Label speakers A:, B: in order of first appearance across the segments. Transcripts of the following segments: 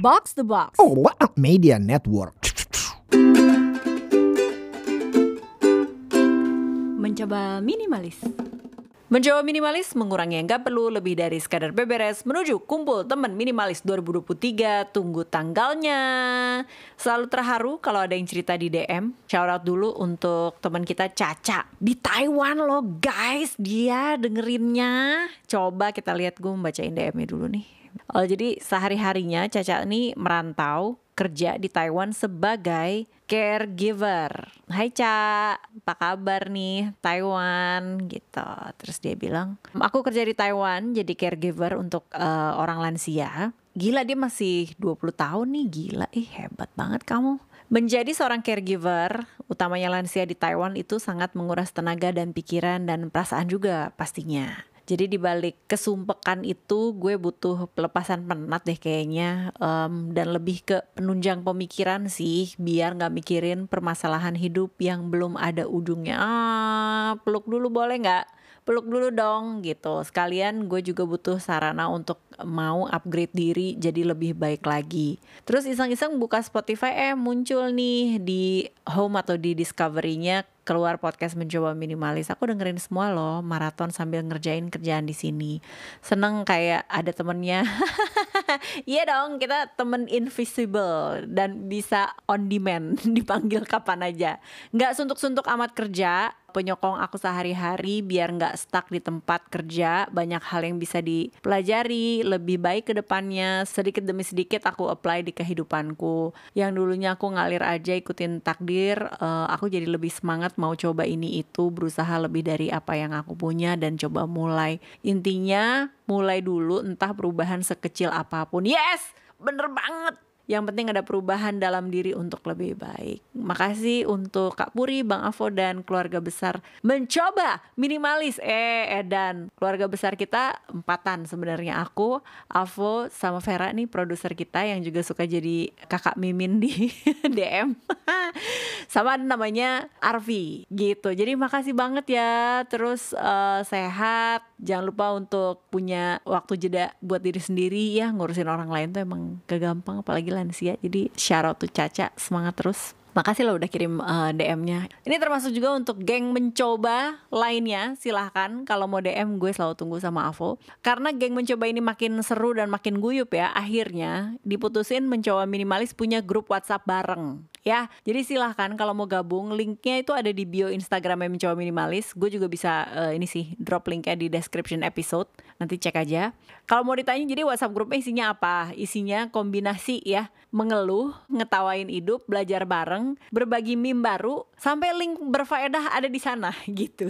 A: Box the Box.
B: Oh, what a media network.
A: Mencoba minimalis. Mencoba minimalis mengurangi yang gak perlu lebih dari sekadar beberes menuju kumpul teman minimalis 2023 tunggu tanggalnya. Selalu terharu kalau ada yang cerita di DM. Shout out dulu untuk teman kita Caca di Taiwan loh guys. Dia dengerinnya. Coba kita lihat gue membacain DM-nya dulu nih. Oh, jadi sehari-harinya Caca ini merantau kerja di Taiwan sebagai caregiver. Hai Ca, apa kabar nih Taiwan gitu. Terus dia bilang, aku kerja di Taiwan jadi caregiver untuk uh, orang lansia. Gila dia masih 20 tahun nih, gila. Ih hebat banget kamu. Menjadi seorang caregiver, utamanya lansia di Taiwan itu sangat menguras tenaga dan pikiran dan perasaan juga pastinya. Jadi di balik kesumpekan itu gue butuh pelepasan penat deh kayaknya um, dan lebih ke penunjang pemikiran sih biar nggak mikirin permasalahan hidup yang belum ada ujungnya. Ah, peluk dulu boleh nggak? peluk dulu dong gitu. Sekalian gue juga butuh sarana untuk mau upgrade diri jadi lebih baik lagi. Terus iseng-iseng buka Spotify eh muncul nih di home atau di discovery-nya keluar podcast mencoba minimalis. Aku dengerin semua loh, maraton sambil ngerjain kerjaan di sini. Seneng kayak ada temennya. Iya dong, kita temen invisible dan bisa on demand, dipanggil kapan aja. Nggak suntuk-suntuk amat kerja, penyokong aku sehari-hari biar nggak stuck di tempat kerja. Banyak hal yang bisa dipelajari, lebih baik ke depannya. Sedikit demi sedikit aku apply di kehidupanku. Yang dulunya aku ngalir aja ikutin takdir, uh, aku jadi lebih semangat mau coba ini itu, berusaha lebih dari apa yang aku punya dan coba mulai. Intinya mulai dulu entah perubahan sekecil apa pun. Yes, bener banget yang penting ada perubahan dalam diri untuk lebih baik. Makasih untuk Kak Puri, Bang Avo dan keluarga besar mencoba minimalis. Eh, eh dan keluarga besar kita empatan sebenarnya aku, Avo sama Vera nih produser kita yang juga suka jadi kakak Mimin di DM. sama namanya Arvi gitu. Jadi makasih banget ya. Terus uh, sehat. Jangan lupa untuk punya waktu jeda buat diri sendiri ya ngurusin orang lain tuh emang kegampang apalagi lansia jadi out to Caca semangat terus Makasih lo udah kirim uh, DM-nya. Ini termasuk juga untuk geng mencoba lainnya. Silahkan kalau mau DM gue selalu tunggu sama Avo. Karena geng mencoba ini makin seru dan makin guyup ya. Akhirnya diputusin mencoba minimalis punya grup WhatsApp bareng ya. Jadi silahkan kalau mau gabung, linknya itu ada di bio Instagramnya mencoba minimalis. Gue juga bisa uh, ini sih drop linknya di description episode. Nanti cek aja. Kalau mau ditanya jadi WhatsApp grupnya isinya apa? Isinya kombinasi ya, mengeluh, ngetawain hidup, belajar bareng, berbagi meme baru, sampai link berfaedah ada di sana gitu.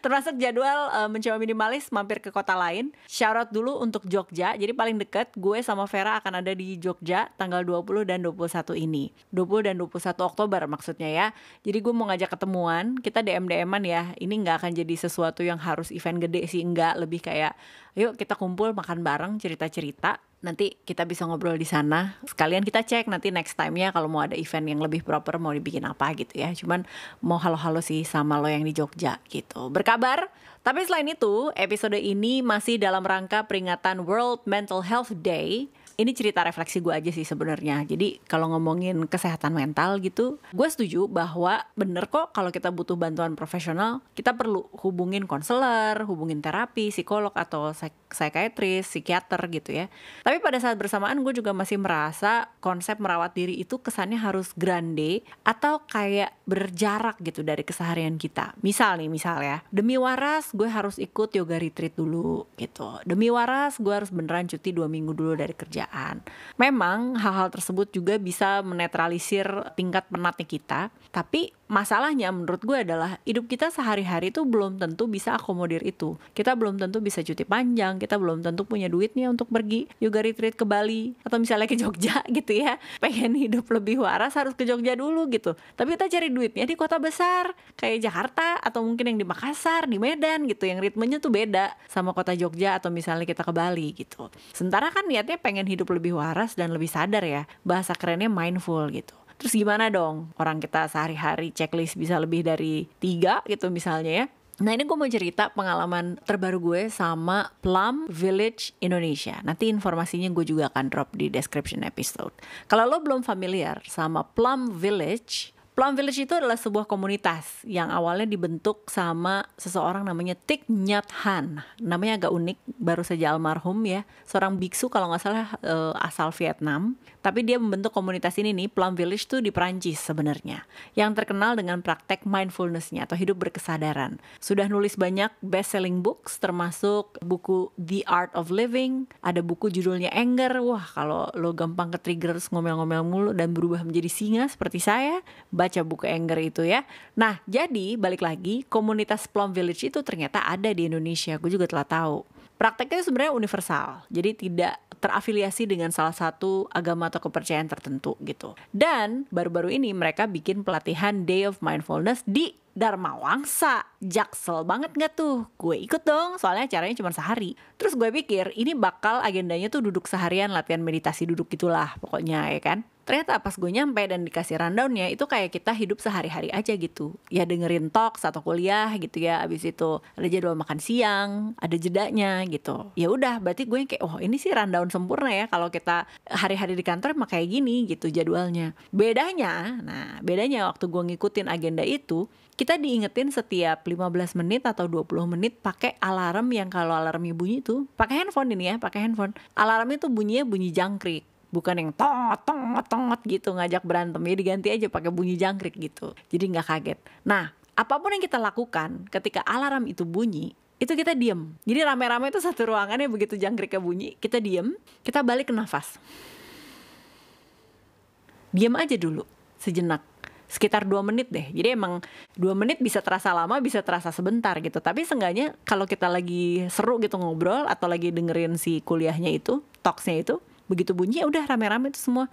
A: termasuk jadwal uh, mencoba minimalis mampir ke kota lain. Out dulu untuk Jogja. Jadi paling deket gue sama Vera akan ada di Jogja tanggal 20 dan 21 ini. 20 dan 21 Oktober maksudnya ya. Jadi gue mau ngajak ketemuan, kita DM-DM-an ya. Ini nggak akan jadi sesuatu yang harus event gede sih, enggak. Lebih kayak yuk kita kumpul makan bareng cerita-cerita nanti kita bisa ngobrol di sana. Sekalian kita cek nanti next time ya kalau mau ada event yang lebih proper mau dibikin apa gitu ya. Cuman mau halo-halo sih sama lo yang di Jogja gitu. Berkabar. Tapi selain itu episode ini masih dalam rangka peringatan World Mental Health Day ini cerita refleksi gue aja sih sebenarnya. Jadi kalau ngomongin kesehatan mental gitu, gue setuju bahwa bener kok kalau kita butuh bantuan profesional, kita perlu hubungin konselor, hubungin terapi, psikolog atau psikiatris, psikiater gitu ya. Tapi pada saat bersamaan gue juga masih merasa konsep merawat diri itu kesannya harus grande atau kayak berjarak gitu dari keseharian kita. Misal nih, misal ya, demi waras gue harus ikut yoga retreat dulu gitu. Demi waras gue harus beneran cuti dua minggu dulu dari kerja pekerjaan. Memang hal-hal tersebut juga bisa menetralisir tingkat penatnya kita, tapi masalahnya menurut gue adalah hidup kita sehari-hari itu belum tentu bisa akomodir itu. Kita belum tentu bisa cuti panjang, kita belum tentu punya duitnya untuk pergi yoga retreat ke Bali atau misalnya ke Jogja gitu ya. Pengen hidup lebih waras harus ke Jogja dulu gitu. Tapi kita cari duitnya di kota besar kayak Jakarta atau mungkin yang di Makassar, di Medan gitu yang ritmenya tuh beda sama kota Jogja atau misalnya kita ke Bali gitu. Sementara kan niatnya pengen hidup lebih waras dan lebih sadar ya. Bahasa kerennya mindful gitu. Terus gimana dong orang kita sehari-hari checklist bisa lebih dari tiga gitu misalnya ya. Nah ini gue mau cerita pengalaman terbaru gue sama Plum Village Indonesia. Nanti informasinya gue juga akan drop di description episode. Kalau lo belum familiar sama Plum Village, Plum Village itu adalah sebuah komunitas yang awalnya dibentuk sama seseorang namanya Thich Nhat Hanh. Namanya agak unik, baru saja almarhum ya. Seorang biksu kalau nggak salah uh, asal Vietnam. Tapi dia membentuk komunitas ini nih, Plum Village tuh di Perancis sebenarnya. Yang terkenal dengan praktek mindfulnessnya atau hidup berkesadaran. Sudah nulis banyak best-selling books termasuk buku The Art of Living. Ada buku judulnya Anger. Wah kalau lo gampang ke trigger ngomel-ngomel mulu dan berubah menjadi singa seperti saya, baca buku Anger itu ya. Nah, jadi balik lagi komunitas Plum Village itu ternyata ada di Indonesia. Gue juga telah tahu. Prakteknya sebenarnya universal. Jadi tidak terafiliasi dengan salah satu agama atau kepercayaan tertentu gitu. Dan baru-baru ini mereka bikin pelatihan Day of Mindfulness di Dharma Wangsa. Jaksel banget gak tuh? Gue ikut dong, soalnya acaranya cuma sehari. Terus gue pikir ini bakal agendanya tuh duduk seharian latihan meditasi duduk gitulah pokoknya ya kan ternyata pas gue nyampe dan dikasih rundownnya itu kayak kita hidup sehari-hari aja gitu. Ya dengerin talk atau kuliah gitu ya abis itu ada jadwal makan siang ada jedanya gitu. Ya udah berarti gue kayak oh ini sih rundown sempurna ya kalau kita hari-hari di kantor emang kayak gini gitu jadwalnya. Bedanya nah bedanya waktu gue ngikutin agenda itu kita diingetin setiap 15 menit atau 20 menit pakai alarm yang kalau alarmnya bunyi tuh pakai handphone ini ya pakai handphone. Alarmnya tuh bunyinya bunyi jangkrik bukan yang tot tot tot gitu ngajak berantem. Ya diganti aja pakai bunyi jangkrik gitu. Jadi nggak kaget. Nah apa pun yang kita lakukan ketika alarm itu bunyi itu kita diem. Jadi rame-rame itu satu ruangannya begitu jangkriknya bunyi kita diem kita balik ke nafas. Diem aja dulu sejenak. Sekitar dua menit deh. Jadi emang dua menit bisa terasa lama bisa terasa sebentar gitu. Tapi seenggaknya kalau kita lagi seru gitu ngobrol atau lagi dengerin si kuliahnya itu talksnya itu begitu bunyi ya udah rame-rame itu semua.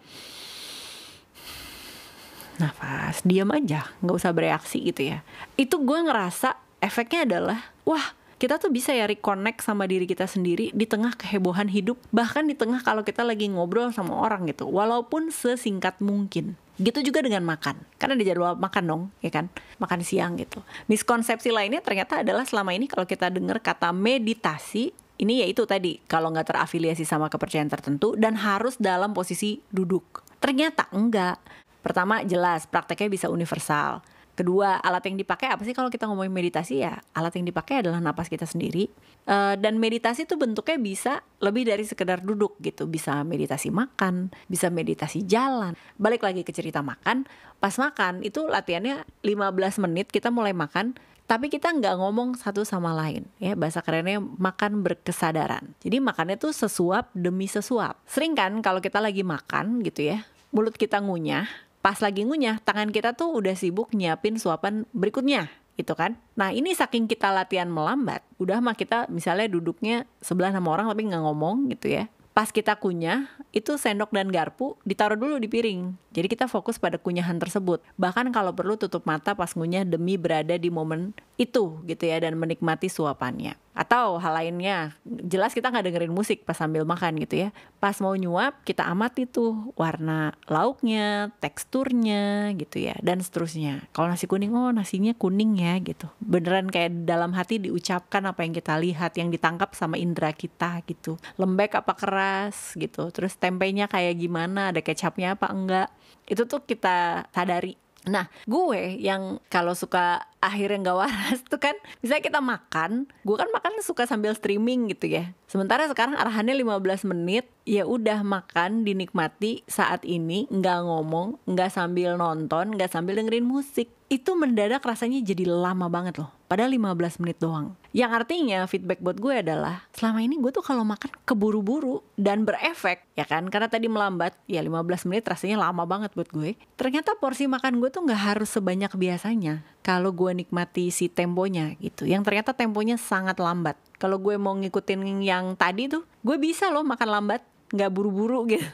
A: Nafas diam aja nggak usah bereaksi gitu ya. Itu gue ngerasa efeknya adalah wah kita tuh bisa ya reconnect sama diri kita sendiri di tengah kehebohan hidup bahkan di tengah kalau kita lagi ngobrol sama orang gitu walaupun sesingkat mungkin. Gitu juga dengan makan karena ada jadwal makan dong ya kan? Makan siang gitu. Miskonsepsi lainnya ternyata adalah selama ini kalau kita dengar kata meditasi ini yaitu tadi kalau nggak terafiliasi sama kepercayaan tertentu dan harus dalam posisi duduk. Ternyata enggak. Pertama jelas prakteknya bisa universal. Kedua, alat yang dipakai apa sih kalau kita ngomongin meditasi ya? Alat yang dipakai adalah napas kita sendiri. Uh, dan meditasi itu bentuknya bisa lebih dari sekedar duduk gitu. Bisa meditasi makan, bisa meditasi jalan. Balik lagi ke cerita makan. Pas makan itu latihannya 15 menit kita mulai makan tapi kita nggak ngomong satu sama lain ya. Bahasa kerennya makan berkesadaran. Jadi makannya tuh sesuap demi sesuap. Sering kan kalau kita lagi makan gitu ya mulut kita ngunyah pas lagi ngunyah tangan kita tuh udah sibuk nyiapin suapan berikutnya gitu kan. Nah ini saking kita latihan melambat, udah mah kita misalnya duduknya sebelah sama orang tapi nggak ngomong gitu ya pas kita kunyah itu sendok dan garpu ditaruh dulu di piring. Jadi kita fokus pada kunyahan tersebut. Bahkan kalau perlu tutup mata pas ngunyah demi berada di momen itu gitu ya dan menikmati suapannya. Atau hal lainnya jelas kita nggak dengerin musik pas sambil makan gitu ya. Pas mau nyuap kita amati tuh warna lauknya teksturnya gitu ya dan seterusnya. Kalau nasi kuning oh nasinya kuning ya gitu. Beneran kayak dalam hati diucapkan apa yang kita lihat yang ditangkap sama indera kita gitu. Lembek apa keras gitu. Terus tempenya kayak gimana ada kecapnya apa enggak. Itu tuh kita sadari. Nah, gue yang kalau suka akhirnya nggak waras tuh kan, misalnya kita makan, gue kan makan suka sambil streaming gitu ya. Sementara sekarang arahannya 15 menit, ya udah makan dinikmati saat ini, nggak ngomong, nggak sambil nonton, nggak sambil dengerin musik itu mendadak rasanya jadi lama banget loh. Padahal 15 menit doang. Yang artinya feedback buat gue adalah selama ini gue tuh kalau makan keburu-buru dan berefek ya kan karena tadi melambat ya 15 menit rasanya lama banget buat gue. Ternyata porsi makan gue tuh nggak harus sebanyak biasanya kalau gue nikmati si temponya gitu. Yang ternyata temponya sangat lambat. Kalau gue mau ngikutin yang tadi tuh gue bisa loh makan lambat nggak buru-buru gitu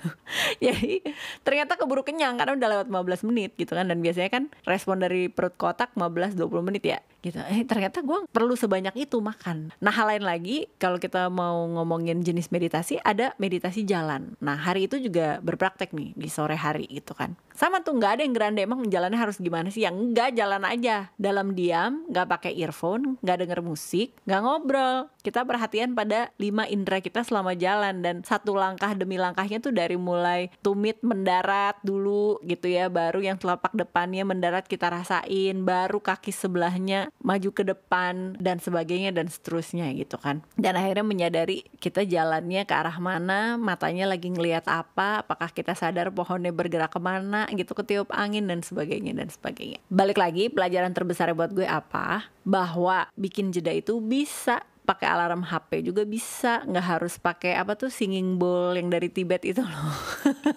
A: jadi ternyata keburu kenyang karena udah lewat 15 menit gitu kan dan biasanya kan respon dari perut kotak 15-20 menit ya gitu. Eh ternyata gue perlu sebanyak itu makan. Nah hal lain lagi kalau kita mau ngomongin jenis meditasi ada meditasi jalan. Nah hari itu juga berpraktek nih di sore hari gitu kan. Sama tuh nggak ada yang grande emang jalannya harus gimana sih? Yang enggak jalan aja. Dalam diam nggak pakai earphone nggak denger musik nggak ngobrol. Kita perhatian pada lima indera kita selama jalan. Dan satu langkah demi langkahnya tuh dari mulai tumit mendarat dulu gitu ya baru yang telapak depannya mendarat kita rasain baru kaki sebelahnya maju ke depan dan sebagainya dan seterusnya gitu kan. Dan akhirnya menyadari kita jalannya ke arah mana matanya lagi ngelihat apa apakah kita sadar pohonnya bergerak ke mana gitu ketiup angin dan sebagainya dan sebagainya. Balik lagi pelajaran terbesar buat gue apa? Bahwa bikin jeda itu bisa pakai alarm HP juga bisa. Nggak harus pakai apa tuh singing bowl yang dari Tibet itu loh.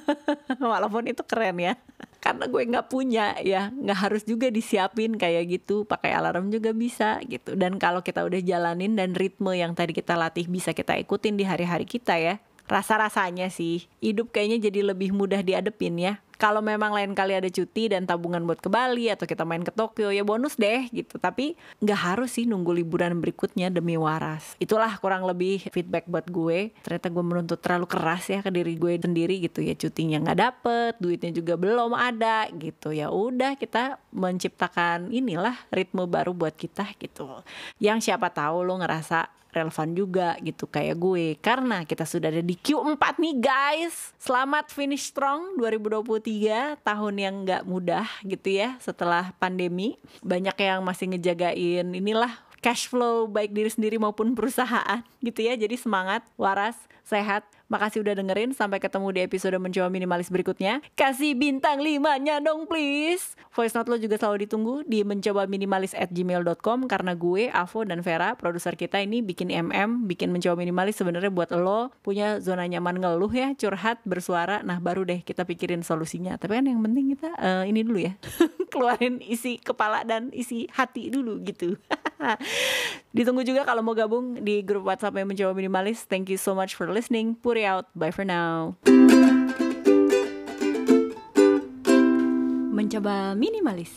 A: Walaupun itu keren ya. Karena gue nggak punya ya. Nggak harus juga disiapin kayak gitu. Pakai alarm juga bisa gitu. Dan kalau kita udah jalanin dan ritme yang tadi kita latih bisa kita ikutin di hari-hari kita ya. Rasa-rasanya sih hidup kayaknya jadi lebih mudah diadepin ya kalau memang lain kali ada cuti dan tabungan buat ke Bali atau kita main ke Tokyo ya bonus deh gitu. Tapi nggak harus sih nunggu liburan berikutnya demi waras. Itulah kurang lebih feedback buat gue. Ternyata gue menuntut terlalu keras ya ke diri gue sendiri gitu ya. Cutinya nggak dapet duitnya juga belum ada gitu. Ya udah kita menciptakan inilah ritme baru buat kita gitu. Yang siapa tahu lo ngerasa relevan juga gitu kayak gue. Karena kita sudah ada di Q4 nih guys. Selamat finish strong 2023 tahun yang nggak mudah gitu ya setelah pandemi. Banyak yang masih ngejagain inilah cash flow baik diri sendiri maupun perusahaan gitu ya jadi semangat waras sehat Makasih udah dengerin. Sampai ketemu di episode mencoba minimalis berikutnya. Kasih bintang 5-nya dong please. Voice note lo juga selalu ditunggu di mencoba minimalis at gmail.com karena gue, Avo, dan Vera, produser kita ini bikin MM, bikin mencoba minimalis sebenarnya buat lo punya zona nyaman ngeluh ya, curhat, bersuara. Nah baru deh kita pikirin solusinya. Tapi kan yang penting kita uh, ini dulu ya, keluarin isi kepala dan isi hati dulu gitu. Ditunggu juga kalau mau gabung di grup WhatsApp yang mencoba minimalis. Thank you so much for listening. Puri out. Bye for now. Mencoba minimalis.